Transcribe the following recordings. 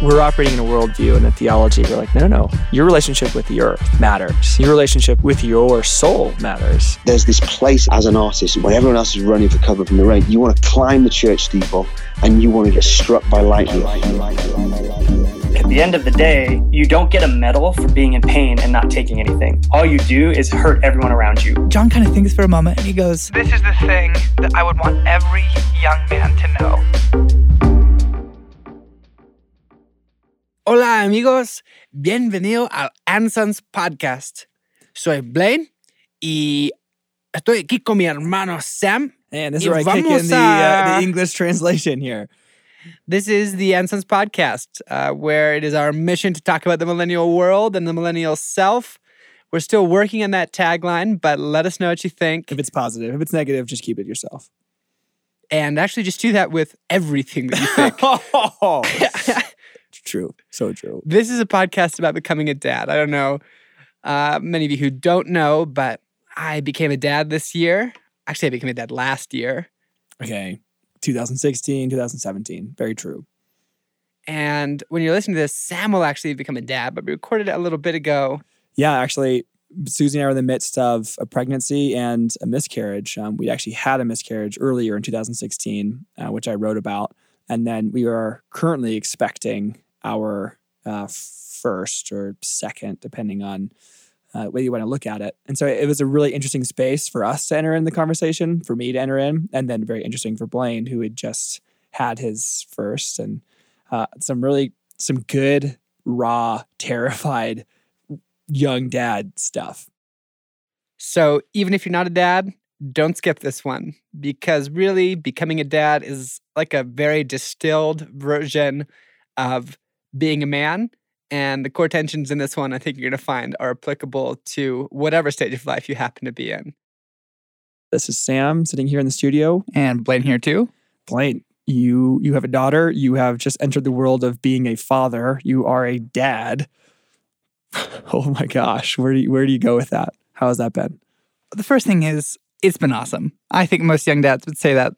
we're operating in a worldview and a theology. We're like, no, no, no. Your relationship with the earth matters. Your relationship with your soul matters. There's this place as an artist when everyone else is running for cover from the rain. You want to climb the church steeple and you want to get struck by lightning. At the end of the day, you don't get a medal for being in pain and not taking anything. All you do is hurt everyone around you. John kind of thinks for a moment and he goes, This is the thing that I would want every young man to know. Hola amigos, bienvenido al Ansons Podcast. Soy Blaine y estoy aquí con mi hermano Sam. And this is where I kick in the, uh, the English translation here. This is the Ansons Podcast, uh, where it is our mission to talk about the millennial world and the millennial self. We're still working on that tagline, but let us know what you think. If it's positive, if it's negative, just keep it yourself. And actually, just do that with everything that you think. true. So true. This is a podcast about becoming a dad. I don't know uh, many of you who don't know, but I became a dad this year. Actually, I became a dad last year. Okay. 2016, 2017. Very true. And when you're listening to this, Sam will actually become a dad, but we recorded it a little bit ago. Yeah, actually, Susie and I were in the midst of a pregnancy and a miscarriage. Um, we actually had a miscarriage earlier in 2016, uh, which I wrote about. And then we are currently expecting our uh, first or second, depending on uh, whether you want to look at it. And so it was a really interesting space for us to enter in the conversation, for me to enter in, and then very interesting for Blaine, who had just had his first, and uh, some really some good, raw, terrified young dad stuff. So even if you're not a dad, don't skip this one because really becoming a dad is like a very distilled version of being a man. And the core tensions in this one, I think you're going to find are applicable to whatever stage of life you happen to be in. This is Sam sitting here in the studio. And Blaine here too. Blaine, you you have a daughter. You have just entered the world of being a father. You are a dad. oh my gosh, where do you, where do you go with that? How has that been? the first thing is it's been awesome. I think most young dads would say that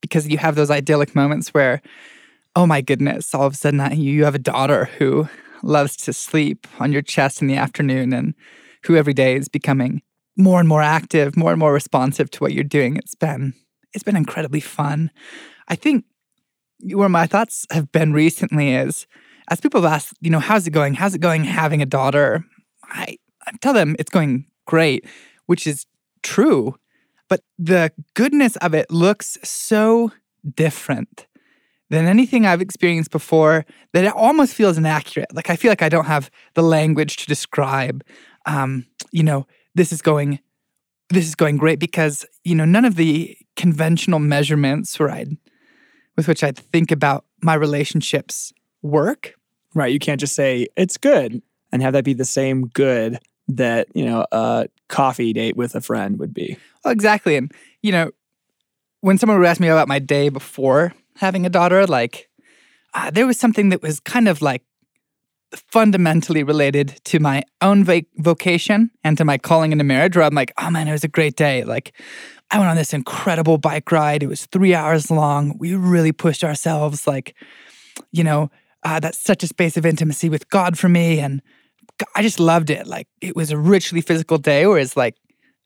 because you have those idyllic moments where, oh my goodness, all of a sudden uh, I- you have a daughter who loves to sleep on your chest in the afternoon and who every day is becoming more and more active, more and more responsive to what you're doing. It's been it's been incredibly fun. I think where my thoughts have been recently is as people have asked, you know, how's it going? How's it going having a daughter? I, I tell them it's going great, which is true, but the goodness of it looks so different than anything I've experienced before that it almost feels inaccurate. Like I feel like I don't have the language to describe, um, you know, this is going, this is going great because you know none of the conventional measurements where I'd, with which I'd think about my relationships work. Right, you can't just say it's good and have that be the same good that you know a coffee date with a friend would be. Well, exactly. And, you know, when someone would ask me about my day before having a daughter, like, uh, there was something that was kind of like fundamentally related to my own vocation and to my calling into marriage, where I'm like, oh man, it was a great day. Like, I went on this incredible bike ride. It was three hours long. We really pushed ourselves. Like, you know, uh, that's such a space of intimacy with God for me. And I just loved it. Like, it was a richly physical day. Whereas, like,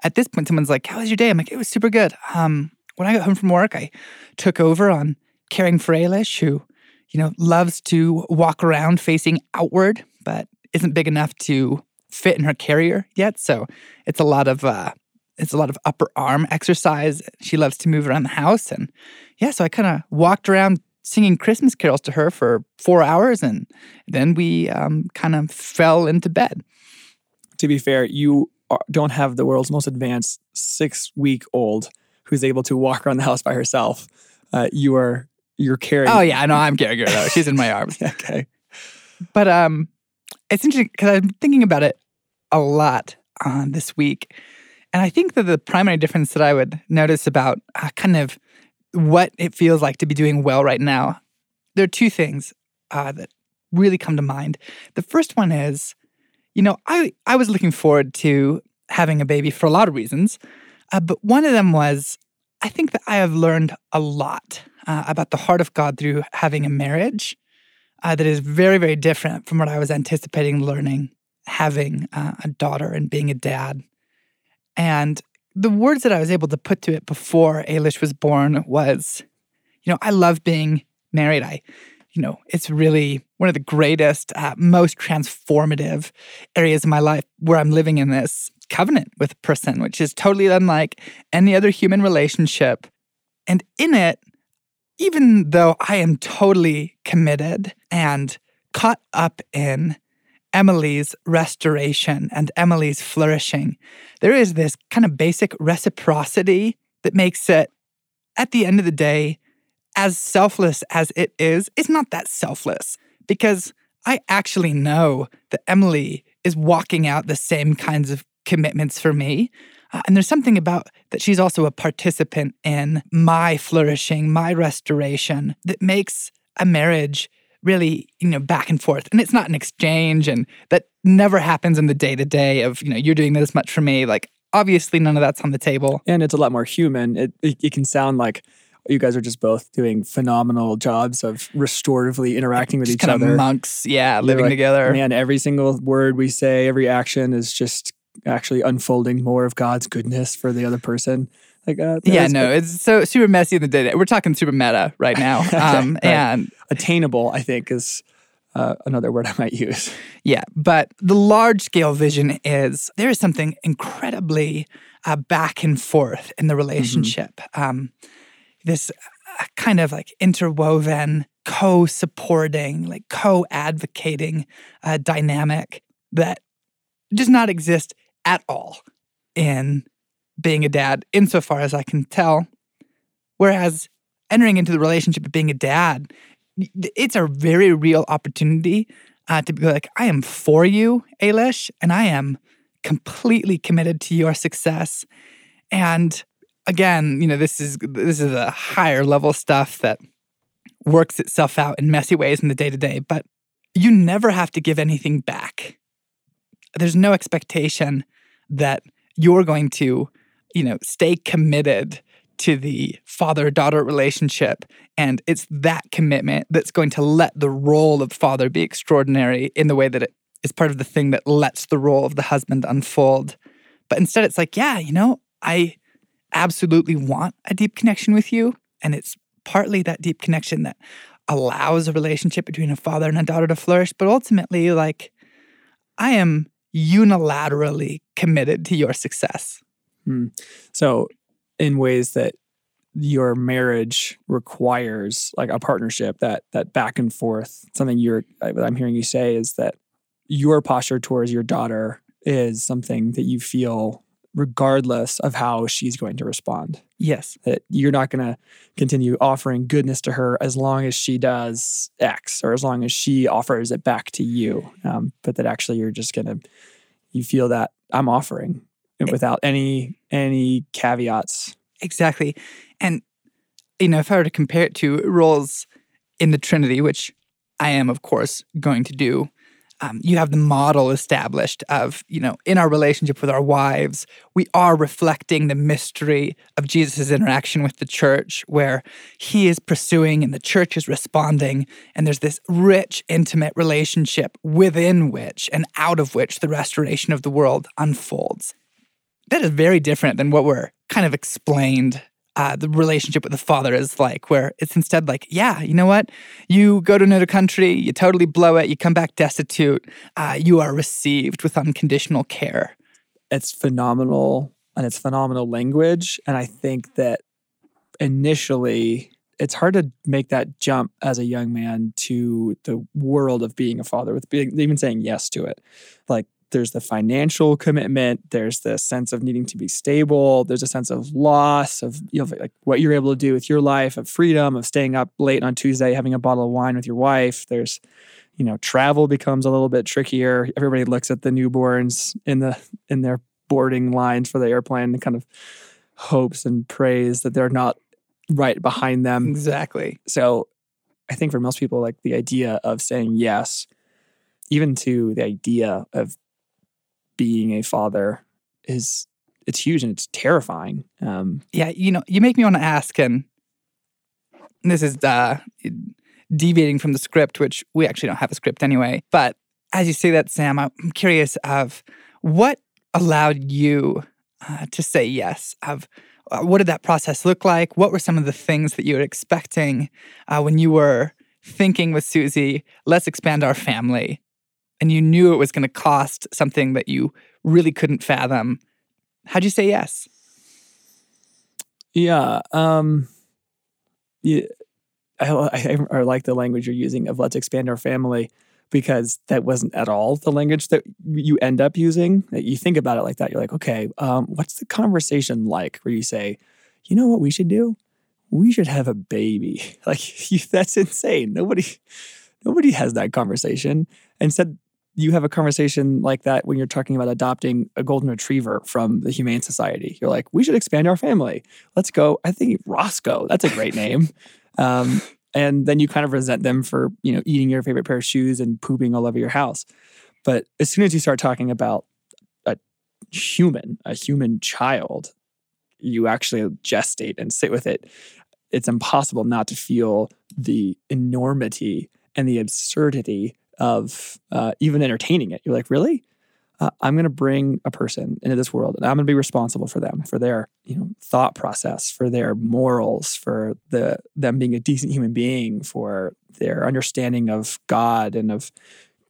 at this point, someone's like, How was your day? I'm like, It was super good. Um, when I got home from work, I took over on caring for Ailish, who, you know, loves to walk around facing outward, but isn't big enough to fit in her carrier yet. So it's a lot of uh it's a lot of upper arm exercise. She loves to move around the house. And yeah, so I kind of walked around singing Christmas carols to her for four hours and then we um, kind of fell into bed. To be fair, you are, don't have the world's most advanced six week old who's able to walk around the house by herself. Uh, you are you're carrying. Oh yeah, I know I'm carrying her though. She's in my arms. okay. But um, it's interesting because I'm thinking about it a lot on this week, and I think that the primary difference that I would notice about uh, kind of what it feels like to be doing well right now, there are two things uh, that really come to mind. The first one is, you know, I I was looking forward to having a baby for a lot of reasons, uh, but one of them was I think that I have learned a lot uh, about the heart of God through having a marriage uh, that is very, very different from what I was anticipating learning, having uh, a daughter and being a dad. And the words that I was able to put to it before Ailish was born was, you know, I love being married. I, you know, it's really one of the greatest, uh, most transformative areas of my life where I'm living in this covenant with a person, which is totally unlike any other human relationship. And in it, even though I am totally committed and caught up in Emily's restoration and Emily's flourishing, there is this kind of basic reciprocity that makes it, at the end of the day, as selfless as it is, it's not that selfless because I actually know that Emily is walking out the same kinds of commitments for me. Uh, and there's something about that she's also a participant in my flourishing, my restoration that makes a marriage really, you know, back and forth. And it's not an exchange and that never happens in the day to day of, you know, you're doing this much for me. Like obviously none of that's on the table. And it's a lot more human. It, it, it can sound like you guys are just both doing phenomenal jobs of restoratively interacting with Just each kind other. of monks, yeah, living like, together. Man, every single word we say, every action is just actually unfolding more of God's goodness for the other person. Like, uh, yeah, no, it's so super messy in the day. We're talking super meta right now. Um, right. And attainable. I think is uh, another word I might use. Yeah, but the large scale vision is there is something incredibly uh, back and forth in the relationship. Um, this uh, kind of like interwoven, co supporting, like co advocating uh, dynamic that does not exist at all in being a dad, insofar as I can tell. Whereas entering into the relationship of being a dad, it's a very real opportunity uh, to be like, I am for you, Ailish, and I am completely committed to your success. And again, you know, this is this is a higher level stuff that works itself out in messy ways in the day to day, but you never have to give anything back. There's no expectation that you're going to, you know, stay committed to the father daughter relationship. And it's that commitment that's going to let the role of father be extraordinary in the way that it is part of the thing that lets the role of the husband unfold. But instead, it's like, yeah, you know, I absolutely want a deep connection with you. And it's partly that deep connection that allows a relationship between a father and a daughter to flourish. But ultimately, like, I am unilaterally committed to your success. Hmm. So, in ways that your marriage requires, like a partnership, that that back and forth, something you're, I'm hearing you say is that your posture towards your daughter is something that you feel regardless of how she's going to respond. Yes. That you're not going to continue offering goodness to her as long as she does X or as long as she offers it back to you. Um, but that actually you're just going to, you feel that I'm offering it without any any caveats. Exactly. And, you know, if I were to compare it to roles in the Trinity, which I am, of course, going to do, um, you have the model established of, you know, in our relationship with our wives, we are reflecting the mystery of Jesus' interaction with the church, where he is pursuing and the church is responding. And there's this rich, intimate relationship within which and out of which the restoration of the world unfolds that is very different than what we're kind of explained uh, the relationship with the father is like, where it's instead like, yeah, you know what? You go to another country, you totally blow it, you come back destitute, uh, you are received with unconditional care. It's phenomenal and it's phenomenal language. And I think that initially it's hard to make that jump as a young man to the world of being a father with being, even saying yes to it. Like there's the financial commitment, there's the sense of needing to be stable, there's a sense of loss of you know like what you're able to do with your life, of freedom, of staying up late on Tuesday having a bottle of wine with your wife. There's you know, travel becomes a little bit trickier. Everybody looks at the newborns in the in their boarding lines for the airplane and kind of hopes and prays that they're not right behind them. Exactly. So I think for most people, like the idea of saying yes, even to the idea of being a father is it's huge and it's terrifying. Um, Yeah, you know, you make me want to ask, and this is uh, deviating from the script, which we actually don't have a script anyway. But as you say that, Sam, I'm curious of what allowed you uh, to say yes. Of uh, what did that process look like? What were some of the things that you were expecting uh, when you were thinking with Susie, let's expand our family, and you knew it was going to cost something that you really couldn't fathom? How'd you say yes? Yeah. Um, yeah. I, I, I like the language you're using of let's expand our family because that wasn't at all the language that you end up using. You think about it like that. You're like, okay, um, what's the conversation like where you say, you know what we should do? We should have a baby. Like you, that's insane. Nobody, nobody has that conversation. Instead, you have a conversation like that when you're talking about adopting a golden retriever from the Humane Society. You're like, we should expand our family. Let's go. I think Roscoe. That's a great name. Um, and then you kind of resent them for you know eating your favorite pair of shoes and pooping all over your house. But as soon as you start talking about a human, a human child, you actually gestate and sit with it. It's impossible not to feel the enormity and the absurdity of uh, even entertaining it. You're like, really? Uh, I'm going to bring a person into this world, and I'm going to be responsible for them, for their you know thought process, for their morals, for the them being a decent human being, for their understanding of God and of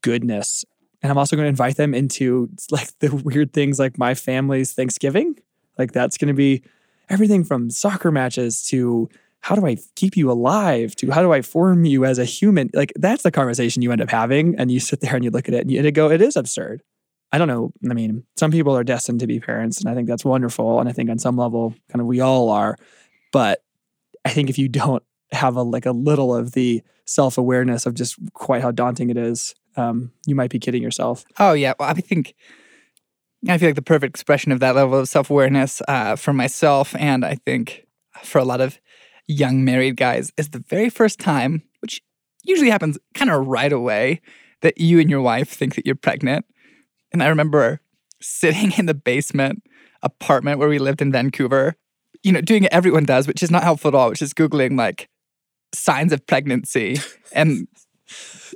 goodness. And I'm also going to invite them into like the weird things like my family's Thanksgiving. Like that's going to be everything from soccer matches to how do I keep you alive to how do I form you as a human? Like that's the conversation you end up having. And you sit there and you look at it and you go, it is absurd. I don't know. I mean, some people are destined to be parents, and I think that's wonderful. And I think on some level, kind of we all are. But I think if you don't have a like a little of the self awareness of just quite how daunting it is, um, you might be kidding yourself. Oh yeah, well, I think I feel like the perfect expression of that level of self awareness uh, for myself, and I think for a lot of young married guys is the very first time, which usually happens kind of right away, that you and your wife think that you're pregnant. And I remember sitting in the basement apartment where we lived in Vancouver, you know, doing what everyone does, which is not helpful at all, which is Googling like signs of pregnancy. And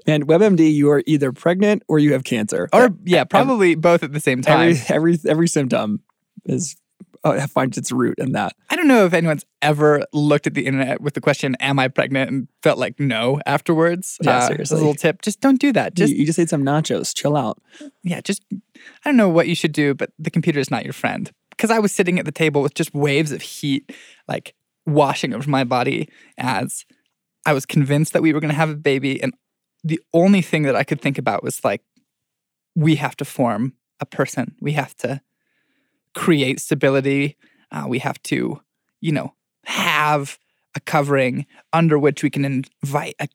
and WebMD, you are either pregnant or you have cancer. Or yeah, probably both at the same time. Every every every symptom is uh, finds its root in that. I don't know if anyone's ever looked at the internet with the question, "Am I pregnant?" and felt like no afterwards. Yeah, uh, seriously. a little tip: just don't do that. Just you, you just ate some nachos. Chill out. Yeah, just I don't know what you should do, but the computer is not your friend. Because I was sitting at the table with just waves of heat, like washing over my body as I was convinced that we were going to have a baby, and the only thing that I could think about was like, we have to form a person. We have to create stability. Uh, we have to, you know, have a covering under which we can invite a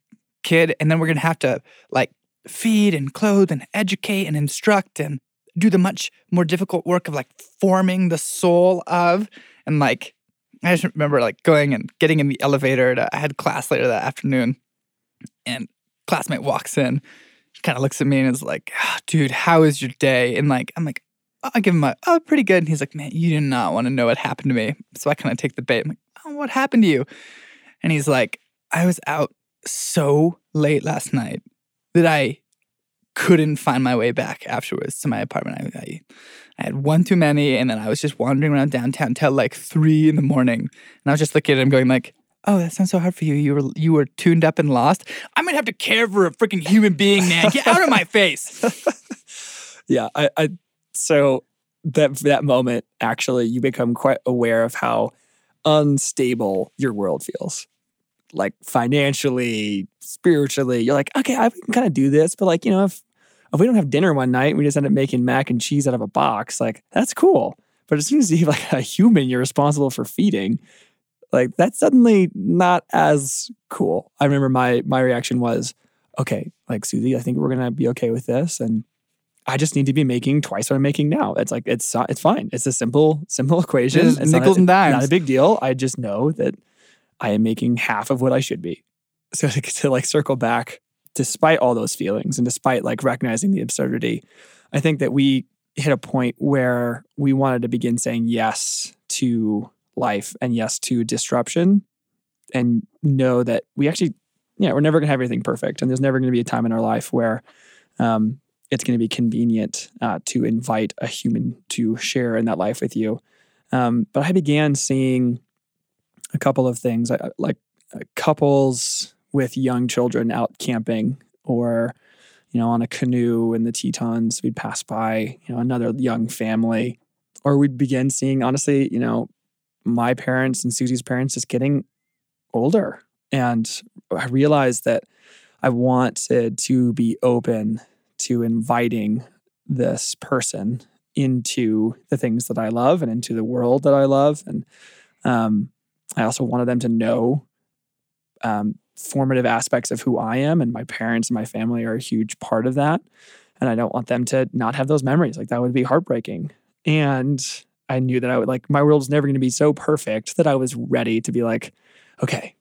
kid. And then we're going to have to like feed and clothe and educate and instruct and do the much more difficult work of like forming the soul of. And like, I just remember like going and getting in the elevator. To, I had class later that afternoon and classmate walks in, kind of looks at me and is like, oh, dude, how is your day? And like, I'm like, I give him a, oh, pretty good. And he's like, man, you do not want to know what happened to me. So I kind of take the bait. I'm like, oh, what happened to you? And he's like, I was out so late last night that I couldn't find my way back afterwards to my apartment. I, I, I, had one too many, and then I was just wandering around downtown till like three in the morning. And I was just looking at him, going like, "Oh, that sounds so hard for you. You were you were tuned up and lost. I'm gonna have to care for a freaking human being, man. Get out of my face." yeah, I, I so that that moment actually you become quite aware of how unstable your world feels. Like financially spiritually you're like okay i can kind of do this but like you know if if we don't have dinner one night we just end up making mac and cheese out of a box like that's cool. But as soon as you have like a human you're responsible for feeding like that's suddenly not as cool. I remember my my reaction was okay like susie i think we're gonna be okay with this and I just need to be making twice what I'm making now. It's like it's it's fine. It's a simple simple equation. It's nickels not, and dimes. Not a big deal. I just know that I am making half of what I should be. So to, to like circle back, despite all those feelings and despite like recognizing the absurdity, I think that we hit a point where we wanted to begin saying yes to life and yes to disruption, and know that we actually yeah, we're never going to have everything perfect. And there's never going to be a time in our life where um, it's going to be convenient uh, to invite a human to share in that life with you. Um, but I began seeing a couple of things I, like uh, couples with young children out camping or you know on a canoe in the tetons we'd pass by you know another young family or we'd begin seeing honestly you know my parents and susie's parents just getting older and i realized that i wanted to be open to inviting this person into the things that i love and into the world that i love and um, i also wanted them to know um, formative aspects of who I am, and my parents and my family are a huge part of that. And I don't want them to not have those memories. Like that would be heartbreaking. And I knew that I would like my world was never going to be so perfect that I was ready to be like, okay,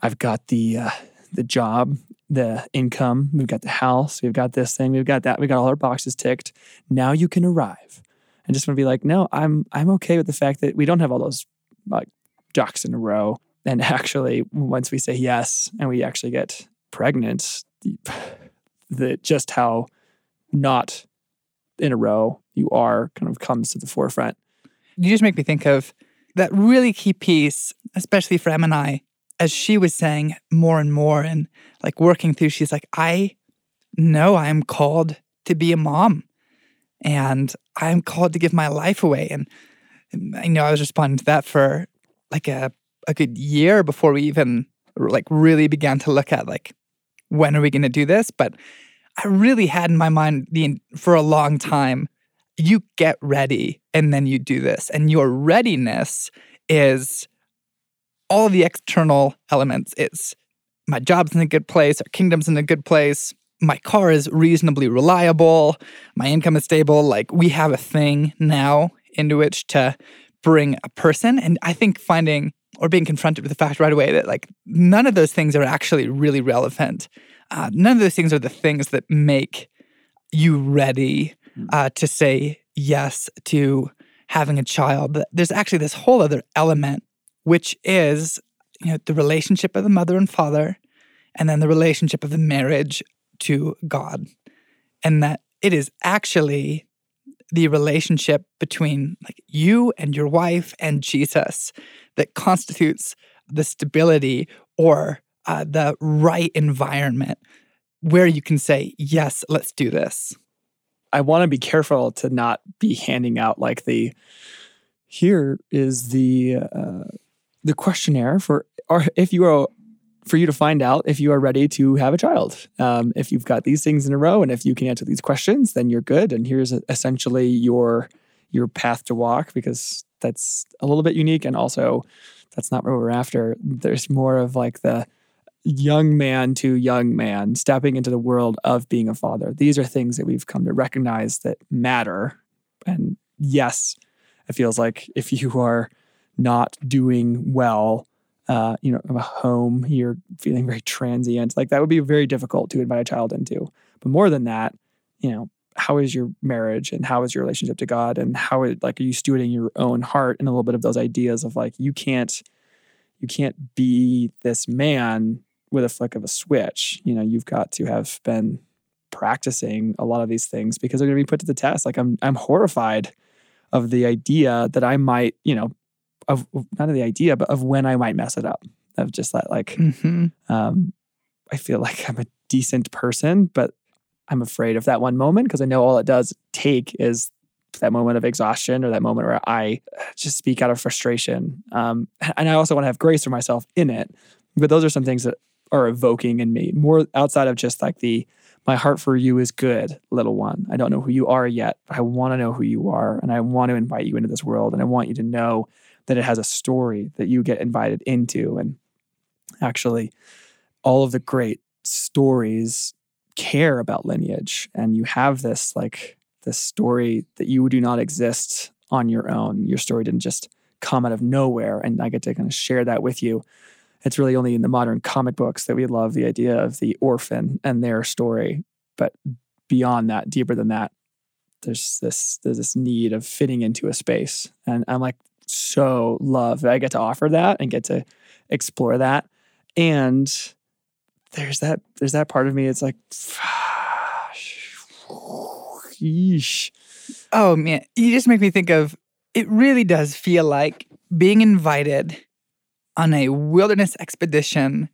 I've got the uh, the job, the income, we've got the house, we've got this thing, we've got that, we got all our boxes ticked. Now you can arrive. And just want to be like, no, I'm I'm okay with the fact that we don't have all those like ducks in a row and actually once we say yes and we actually get pregnant the just how not in a row you are kind of comes to the forefront you just make me think of that really key piece especially for em and i as she was saying more and more and like working through she's like i know i'm called to be a mom and i'm called to give my life away. And i know i was responding to that for like a a good year before we even like really began to look at like when are we going to do this but i really had in my mind the for a long time you get ready and then you do this and your readiness is all of the external elements it's my job's in a good place our kingdom's in a good place my car is reasonably reliable my income is stable like we have a thing now into which to bring a person and i think finding or being confronted with the fact right away that like none of those things are actually really relevant. Uh, none of those things are the things that make you ready hmm. uh, to say yes to having a child. There's actually this whole other element, which is you know the relationship of the mother and father, and then the relationship of the marriage to God, and that it is actually the relationship between like you and your wife and Jesus that constitutes the stability or uh, the right environment where you can say, yes, let's do this. I want to be careful to not be handing out like the here is the uh, the questionnaire for or if you are for you to find out if you are ready to have a child. Um, if you've got these things in a row and if you can answer these questions, then you're good. And here's essentially your your path to walk because that's a little bit unique and also that's not what we're after. There's more of like the young man to young man stepping into the world of being a father. These are things that we've come to recognize that matter. And yes, it feels like if you are not doing well, uh, you know, of a home, you're feeling very transient. Like that would be very difficult to invite a child into. But more than that, you know, how is your marriage and how is your relationship to God and how like are you stewarding your own heart and a little bit of those ideas of like you can't you can't be this man with a flick of a switch. You know, you've got to have been practicing a lot of these things because they're going to be put to the test. Like I'm I'm horrified of the idea that I might, you know, of not of the idea, but of when I might mess it up. Of just that like mm-hmm. um I feel like I'm a decent person, but I'm afraid of that one moment because I know all it does take is that moment of exhaustion or that moment where I just speak out of frustration. Um, and I also want to have grace for myself in it. But those are some things that are evoking in me more outside of just like the my heart for you is good, little one. I don't know who you are yet, but I want to know who you are. And I want to invite you into this world. And I want you to know that it has a story that you get invited into. And actually, all of the great stories care about lineage. And you have this like this story that you do not exist on your own. Your story didn't just come out of nowhere and i get to kind of share that with you. It's really only in the modern comic books that we love the idea of the orphan and their story. But beyond that deeper than that there's this there's this need of fitting into a space. And i'm like so love that i get to offer that and get to explore that and there's that there's that part of me. It's like. Oh man, you just make me think of it really does feel like being invited on a wilderness expedition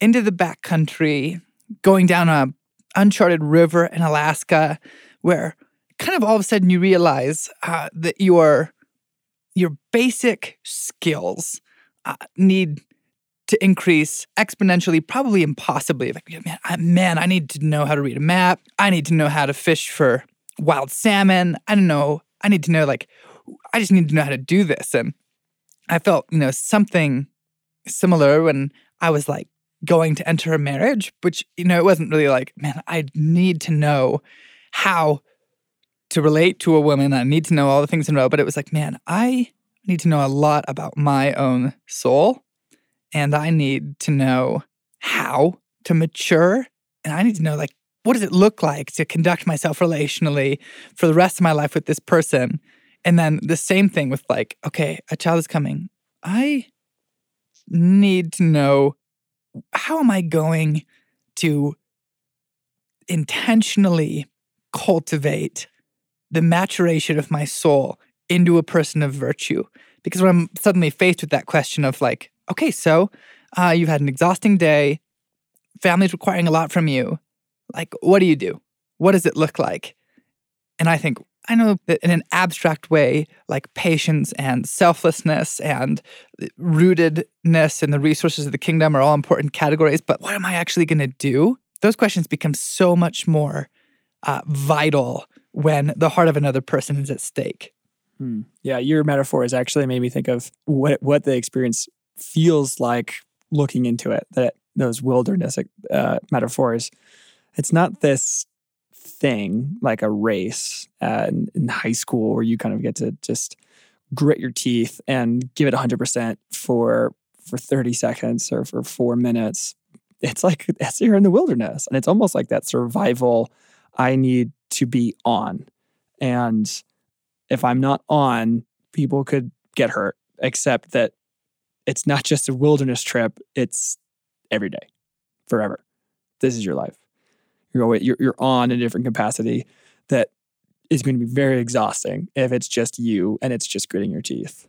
into the backcountry, going down a uncharted river in Alaska, where kind of all of a sudden you realize uh, that your your basic skills uh, need to increase exponentially, probably impossibly. Like, man, I, man, I need to know how to read a map. I need to know how to fish for wild salmon. I don't know. I need to know like I just need to know how to do this. And I felt, you know, something similar when I was like going to enter a marriage, which, you know, it wasn't really like, man, I need to know how to relate to a woman. I need to know all the things in a row. But it was like, man, I need to know a lot about my own soul. And I need to know how to mature. And I need to know, like, what does it look like to conduct myself relationally for the rest of my life with this person? And then the same thing with like, okay, a child is coming. I need to know how am I going to intentionally cultivate the maturation of my soul into a person of virtue? Because when I'm suddenly faced with that question of like, okay, so uh, you've had an exhausting day, family's requiring a lot from you. Like, what do you do? What does it look like? And I think, I know that in an abstract way, like patience and selflessness and rootedness and the resources of the kingdom are all important categories, but what am I actually going to do? Those questions become so much more uh, vital when the heart of another person is at stake. Hmm. Yeah, your metaphor has actually made me think of what what the experience feels like looking into it. That those wilderness uh, metaphors, it's not this thing like a race uh, in, high school where you kind of get to just grit your teeth and give it 100% for for 30 seconds or for 4 minutes it's like it's you're in the wilderness and it's almost like that survival i need to be on and if i'm not on people could get hurt except that it's not just a wilderness trip it's every day forever this is your life you're, you're, you're on in a different capacity that is going to be very exhausting if it's just you and it's just gritting your teeth.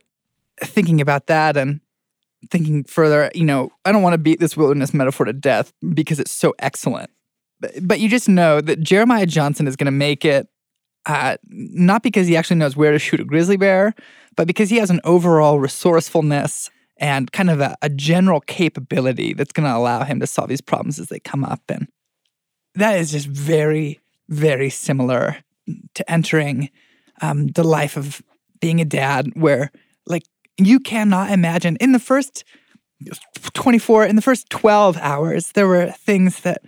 Thinking about that and thinking further, you know, I don't want to beat this wilderness metaphor to death because it's so excellent. But, you just know that Jeremiah Johnson is going to make it uh, not because he actually knows where to shoot a grizzly bear, but because he has an overall resourcefulness and kind of a, a general capability that's going to allow him to solve these problems as they come up. And that is just very, very similar to entering um, the life of being a dad, where like you cannot imagine in the first 24, in the first 12 hours, there were things that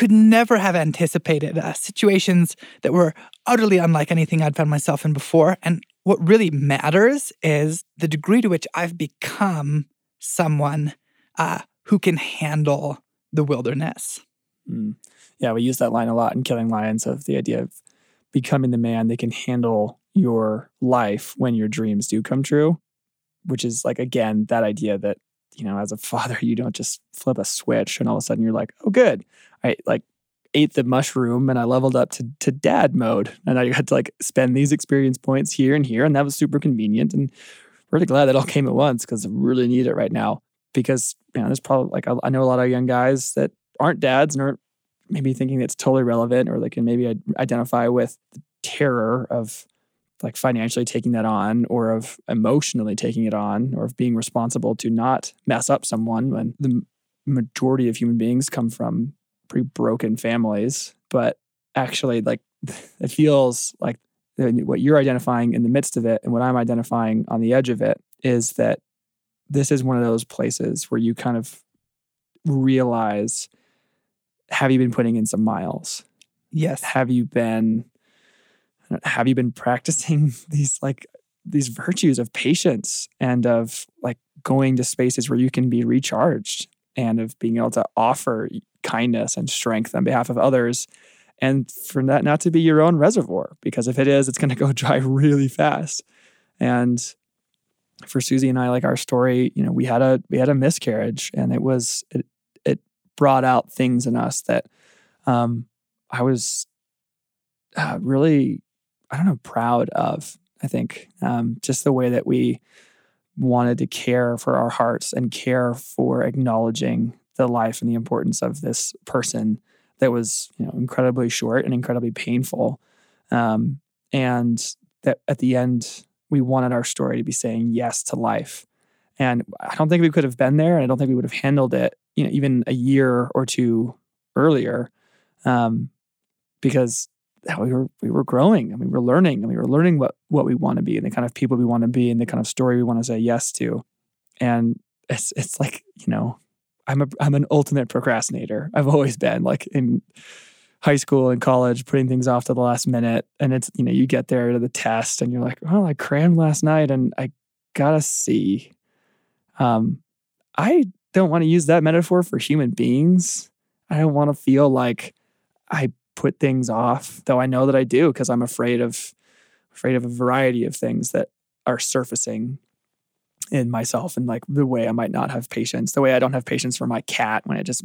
could never have anticipated, uh, situations that were utterly unlike anything I'd found myself in before. And what really matters is the degree to which I've become someone uh, who can handle the wilderness. Mm. Yeah, we use that line a lot in Killing Lions of the idea of becoming the man that can handle your life when your dreams do come true, which is like, again, that idea that, you know, as a father, you don't just flip a switch and all of a sudden you're like, oh, good. I like ate the mushroom and I leveled up to, to dad mode. And I had to like spend these experience points here and here. And that was super convenient. And really glad that all came at once because I really need it right now. Because, you know, there's probably like, I, I know a lot of young guys that aren't dads and aren't maybe thinking it's totally relevant or they can maybe identify with the terror of like financially taking that on or of emotionally taking it on or of being responsible to not mess up someone when the majority of human beings come from pretty broken families but actually like it feels like what you're identifying in the midst of it and what I'm identifying on the edge of it is that this is one of those places where you kind of realize have you been putting in some miles? Yes. Have you been have you been practicing these like these virtues of patience and of like going to spaces where you can be recharged and of being able to offer kindness and strength on behalf of others and for that not to be your own reservoir because if it is it's going to go dry really fast and for Susie and I like our story you know we had a we had a miscarriage and it was it, it brought out things in us that um, I was uh, really, I don't know, proud of. I think um, just the way that we wanted to care for our hearts and care for acknowledging the life and the importance of this person that was you know incredibly short and incredibly painful. Um, and that at the end we wanted our story to be saying yes to life. And i don't think we could have been there and i don't think we would have handled it you know even a year or two earlier um, because we were we were growing and we were learning and we were learning what what we want to be and the kind of people we want to be and the kind of story we want to say yes to. And it's it's like you know I'm a I'm an ultimate procrastinator. I've always been like in high school and college, putting things off to the last minute. And it's, you know, you get there to the test and you're like, well, I crammed last night and I got a C. Um, I don't want to use that metaphor for human beings. I don't want to feel like I put things off, though I know that I do because I'm afraid of afraid of a variety of things that are surfacing in myself and like the way I might not have patience, the way I don't have patience for my cat when it just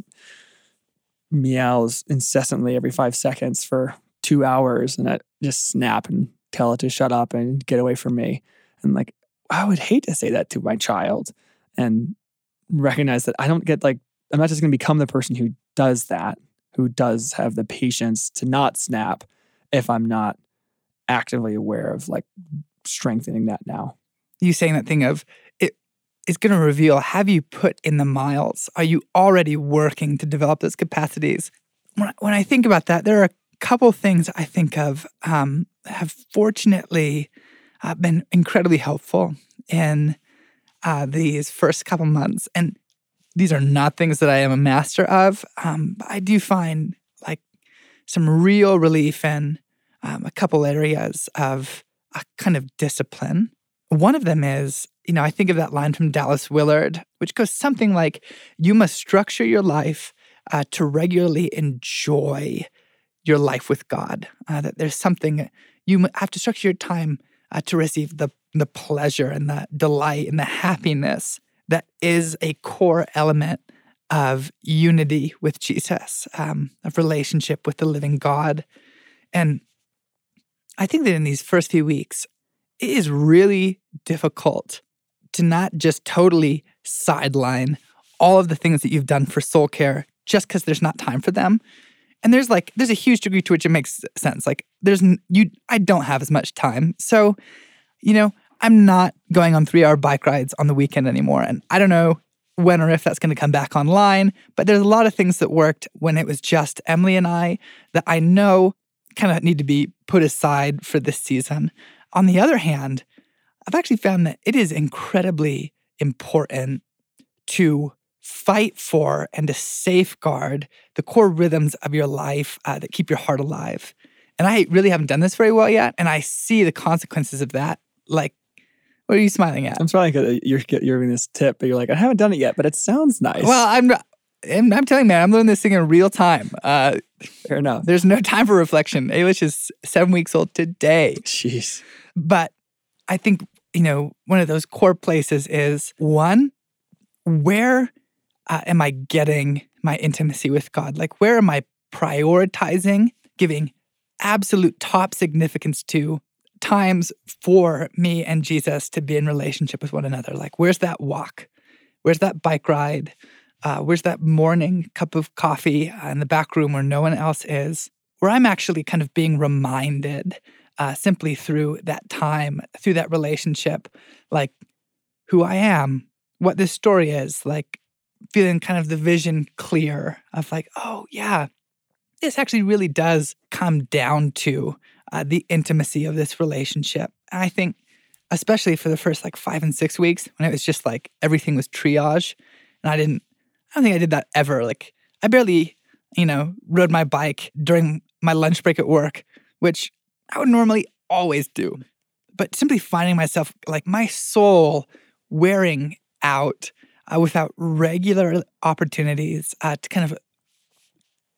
meows incessantly every five seconds for two hours and I just snap and tell it to shut up and get away from me. And like, I would hate to say that to my child and recognize that I don't get like, I'm not just going to become the person who does that, who does have the patience to not snap if I'm not actively aware of like strengthening that now. You saying that thing of is going to reveal have you put in the miles? Are you already working to develop those capacities? When I, when I think about that, there are a couple things I think of um, have fortunately uh, been incredibly helpful in uh, these first couple months. And these are not things that I am a master of. Um, but I do find like some real relief in um, a couple areas of a kind of discipline. One of them is you know, I think of that line from Dallas Willard, which goes something like, You must structure your life uh, to regularly enjoy your life with God. Uh, that there's something you have to structure your time uh, to receive the, the pleasure and the delight and the happiness that is a core element of unity with Jesus, um, of relationship with the living God. And I think that in these first few weeks, it is really difficult to not just totally sideline all of the things that you've done for soul care just because there's not time for them. And there's like there's a huge degree to which it makes sense. Like there's you I don't have as much time. So, you know, I'm not going on 3-hour bike rides on the weekend anymore and I don't know when or if that's going to come back online, but there's a lot of things that worked when it was just Emily and I that I know kind of need to be put aside for this season. On the other hand, I've actually found that it is incredibly important to fight for and to safeguard the core rhythms of your life uh, that keep your heart alive. And I really haven't done this very well yet. And I see the consequences of that. Like, what are you smiling at? I'm smiling because you're, you're giving this tip, but you're like, I haven't done it yet, but it sounds nice. Well, I'm, I'm, I'm telling you, man, I'm learning this thing in real time. Uh, Fair enough. There's no time for reflection. Ailish is seven weeks old today. Jeez. But I think you know, one of those core places is one, where uh, am I getting my intimacy with God? Like, where am I prioritizing, giving absolute top significance to times for me and Jesus to be in relationship with one another? Like, where's that walk? Where's that bike ride? Uh, where's that morning cup of coffee in the back room where no one else is? Where I'm actually kind of being reminded uh, simply through that time, through that relationship, like who I am, what this story is, like feeling kind of the vision clear of like, oh, yeah, this actually really does come down to uh, the intimacy of this relationship. And I think, especially for the first like five and six weeks, when it was just like everything was triage, and I didn't, I don't think I did that ever. Like, I barely, you know, rode my bike during my lunch break at work, which I would normally always do. But simply finding myself like my soul wearing out uh, without regular opportunities uh, to kind of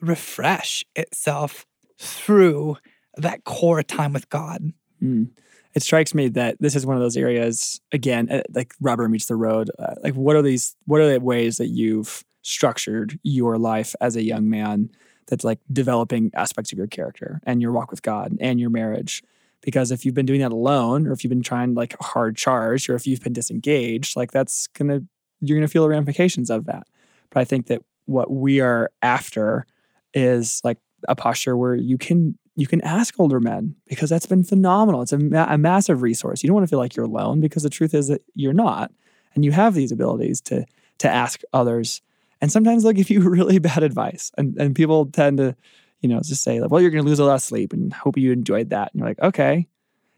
refresh itself through that core time with God. Mm. It strikes me that this is one of those areas again, uh, like rubber meets the road. Uh, like, what are these? What are the ways that you've structured your life as a young man that's like developing aspects of your character and your walk with God and your marriage. Because if you've been doing that alone, or if you've been trying like hard charge, or if you've been disengaged, like that's gonna you're gonna feel the ramifications of that. But I think that what we are after is like a posture where you can you can ask older men because that's been phenomenal. It's a, ma- a massive resource. You don't want to feel like you're alone because the truth is that you're not, and you have these abilities to to ask others. And sometimes they'll give you really bad advice, and and people tend to, you know, just say like, "Well, you're going to lose a lot of sleep," and hope you enjoyed that. And you're like, okay.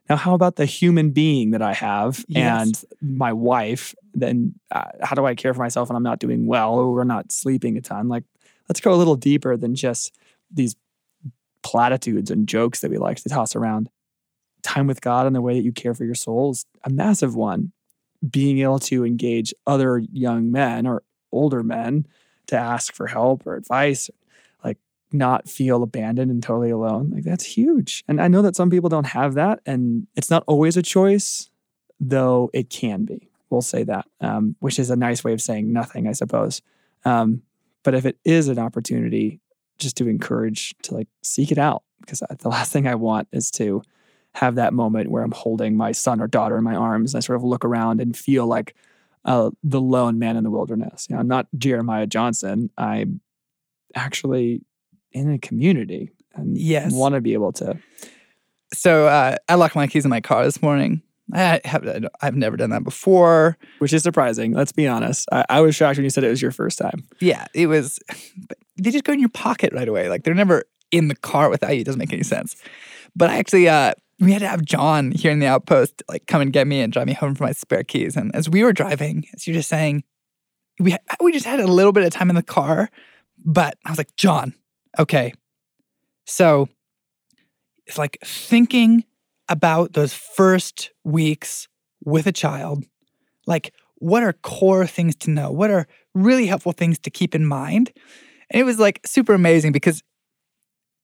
Now, how about the human being that I have Yes. and my wife? Then, uh, how do I care for myself when I'm not doing well or we're not sleeping a ton? Like, let's go a little deeper than just these platitudes and jokes that we like to toss around. Time with God and the way that you care for your soul is a massive one. Being able to engage other young men or older men to ask for help or advice, like not feel abandoned and totally alone, like that's huge. And I know that some people don't have that, and it's not always a choice, though it can be. We'll say that, um, which is a nice way of saying nothing, I suppose. Um, but if it is an opportunity, just to encourage to like seek it out, because the last thing I want is to have that moment where I'm holding my son or daughter in my arms and I sort of look around and feel like uh, the lone man in the wilderness. You know, I'm not Jeremiah Johnson. I'm actually in a community and Yes. want to be able to. So uh, I locked my keys in my car this morning. I have I've never done that before. Which is surprising. Let's be honest. I, I was shocked when you said it was your first time. Yeah, it was. But they just go in your pocket right away. Like they're never in the car without you. It doesn't make any sense. But I actually, uh, we had to have John here in the outpost like come and get me and drive me home for my spare keys. And as we were driving, as you're just saying, we we just had a little bit of time in the car. But I was like, John, okay, so it's like thinking about those first weeks with a child, like what are core things to know? What are really helpful things to keep in mind? And it was like super amazing because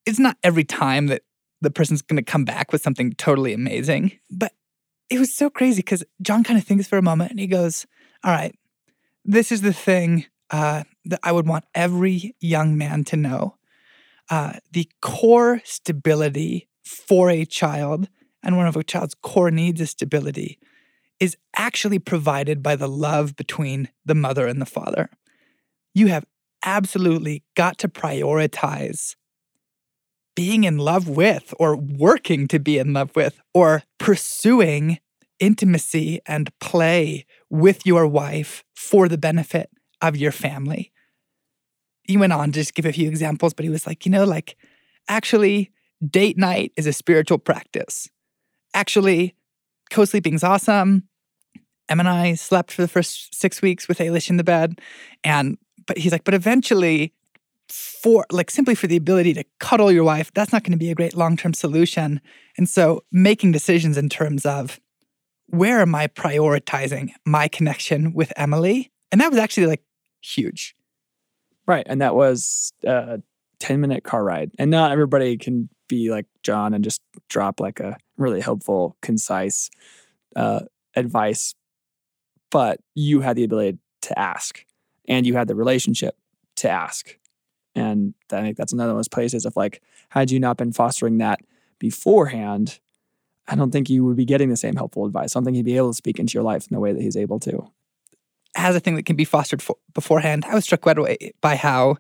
it's not every time that the person's going to come back with something totally amazing, but it was so crazy because John kind of thinks for a moment and he goes, All right, this is the thing uh, that I would want every young man to know. Uh, the core stability for a child, and one of a child's core needs is stability, is actually provided by the love between the mother and the father. You have absolutely got to prioritize being in love with, or working to be in love with, or pursuing intimacy and play with your wife for the benefit of your family. He went on to just give a few examples, but he was like, you know, like actually, date night is a spiritual practice. Actually, co sleeping's awesome. Em and I slept for the first six weeks with Ailish in the bed. And, but he's like, but eventually, for like simply for the ability to cuddle your wife, that's not going to be a great long term solution. And so making decisions in terms of where am I prioritizing my connection with Emily? And that was actually like huge. Right. And that was a 10 minute car ride. And not everybody can be like John and just drop like a really helpful, concise uh, advice. But you had the ability to ask and you had the relationship to ask. And I think that's another one of those places of like, had you not been fostering that beforehand, I don't think you would be getting the same helpful advice. I don't think he'd be able to speak into your life in the way that he's able to. As a thing that can be fostered for, beforehand, I was struck by how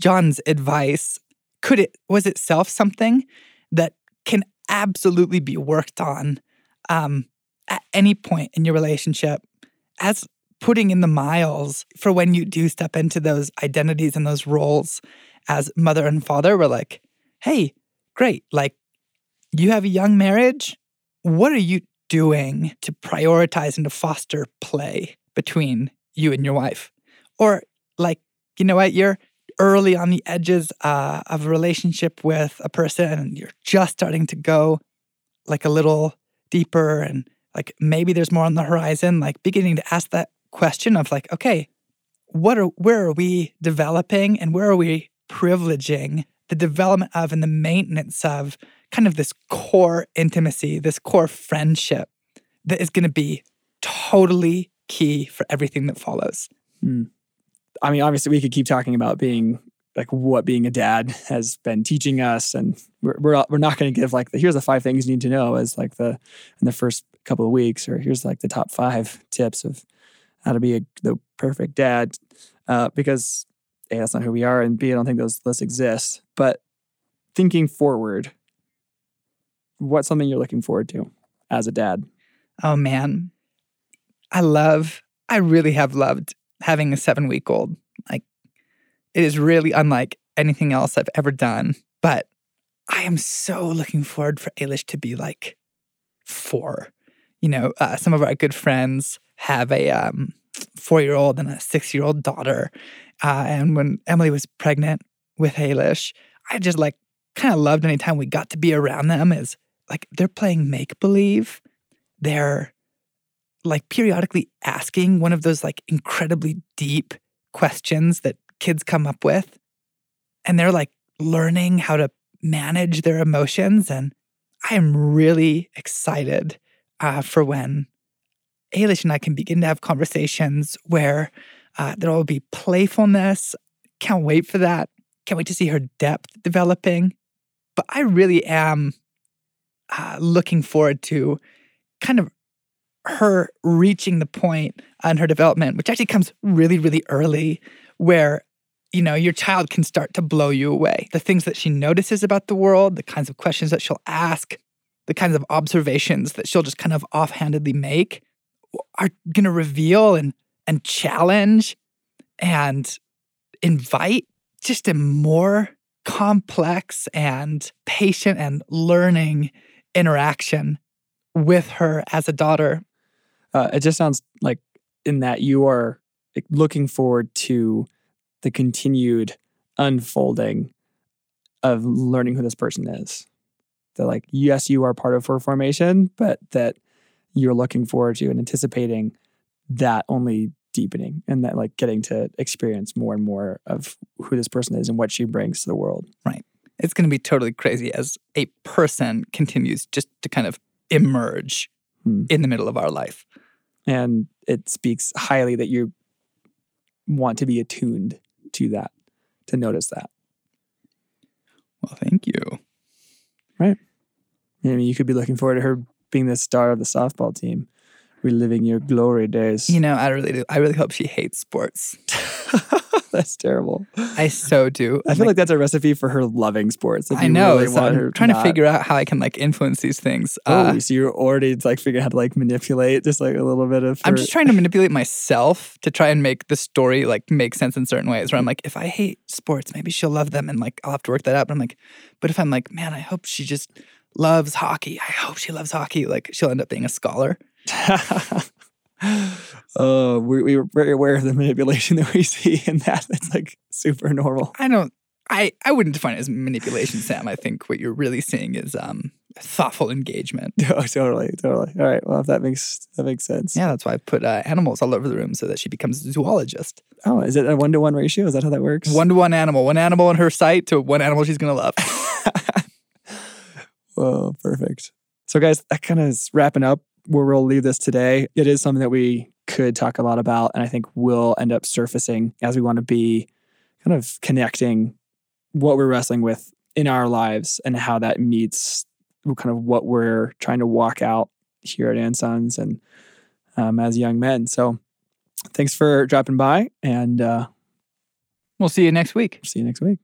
John's advice could it was itself something that can absolutely be worked on um, at any point in your relationship as putting in the miles for when you do step into those identities and those roles as mother and father. We're like, hey, great, like you have a young marriage. What are you doing to prioritize and to foster play between you and your wife? Or like, you know what, you're early on the edges uh, of a relationship with a person and you're just starting to go like a little deeper and like maybe there's more on the horizon, like beginning to ask that question of like, okay, what are where are we developing and where are we privileging the development of and the maintenance of kind of this core intimacy, this core friendship that is going to be totally key for everything that follows. Hmm. I mean, obviously, we could keep talking about being like what being a dad has been teaching us, and we're we're, we're not going to give like the here's the five things you need to know as like the in the first couple of weeks, or here's like the top five tips of how to be a, the perfect dad, uh, because a that's not who we are, and b I don't think those lists exist. But thinking forward, what's something you're looking forward to as a dad? Oh man, I love, I really have loved having a seven week old. Like, it is really unlike anything else I've ever done. But I am so looking forward for Ailish to be like four. You know, uh, some of our good friends have a um, four year old and a six year old daughter. Uh, and when Emily was pregnant with Ailish, I just like kind of loved anytime we got to be around them is like they're playing make believe. They're like periodically asking one of those like incredibly deep questions that kids come up with. And they're like learning how to manage their emotions. And I am really excited uh, for when Ailish and I can begin to have conversations where uh, there will be playfulness. Can't wait for that. Can't wait to see her depth developing. But I really am uh, looking forward to kind of her reaching the point on her development, which actually comes really, really early, where you know your child can start to blow you away. The things that she notices about the world, the kinds of questions that she'll ask, the kinds of observations that she'll just kind of offhandedly make, are going to reveal and and challenge and invite just a more complex and patient and learning interaction with her as a daughter. Uh, it just sounds like in that you are looking forward to the continued unfolding of learning who this person is. That like, yes, you are part of her formation, but that you're looking forward to and anticipating that only deepening and that like getting to experience more and more of who this person is and what she brings to the world. Right. It's going to be totally crazy as a person continues just to kind of emerge Hmm. in the middle of our life. And it speaks highly that you want to be attuned to that, to notice that. Well, thank you. Right. I mean, you could be looking forward to her being the star of the softball team, reliving your glory days. You know, I really do. I really hope she hates sports. That's terrible. I so do. I feel like that's a recipe for her loving sports. I know. really so I'm her trying to figure out how I can like influence these things. Oh, Uh, so you're already like figuring out how to like manipulate just like a little bit of. I'm just trying to manipulate myself to try and make the story like make sense in certain ways. Where I'm like, if I hate sports, maybe she'll love them, and like I'll have to work that out. But I'm like, but if I'm like, man, I hope she just loves hockey. I hope she loves hockey. Like she'll end up being a scholar. oh, we, we were very aware of the manipulation that we see in that. It's like super normal. I don't. I I wouldn't define it as manipulation, Sam. I think what you're really seeing is um thoughtful engagement. Oh, totally, totally. All right. Well, if that makes that makes sense. Yeah, that's why I put uh, animals all over the room so that she becomes a zoologist. Oh, is it a one to one ratio? Is that how that works? One to one animal, one animal in her sight to one animal she's gonna love. Oh, perfect. So, guys, that kind of is wrapping up where we'll leave this today. It is something that we could talk a lot about, and I think will end up surfacing as we want to be kind of connecting what we're wrestling with in our lives and how that meets kind of what we're trying to walk out here at And Sons and um, as young men. So, thanks for dropping by, and uh, we'll see you next week. see you next week.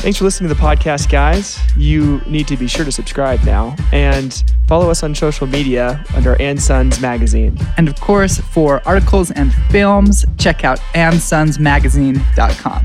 Thanks for listening to the podcast, guys. You need to be sure to subscribe now and follow us on social media under And Sons Magazine. And of course, for articles and films, check out andsonsmagazine.com.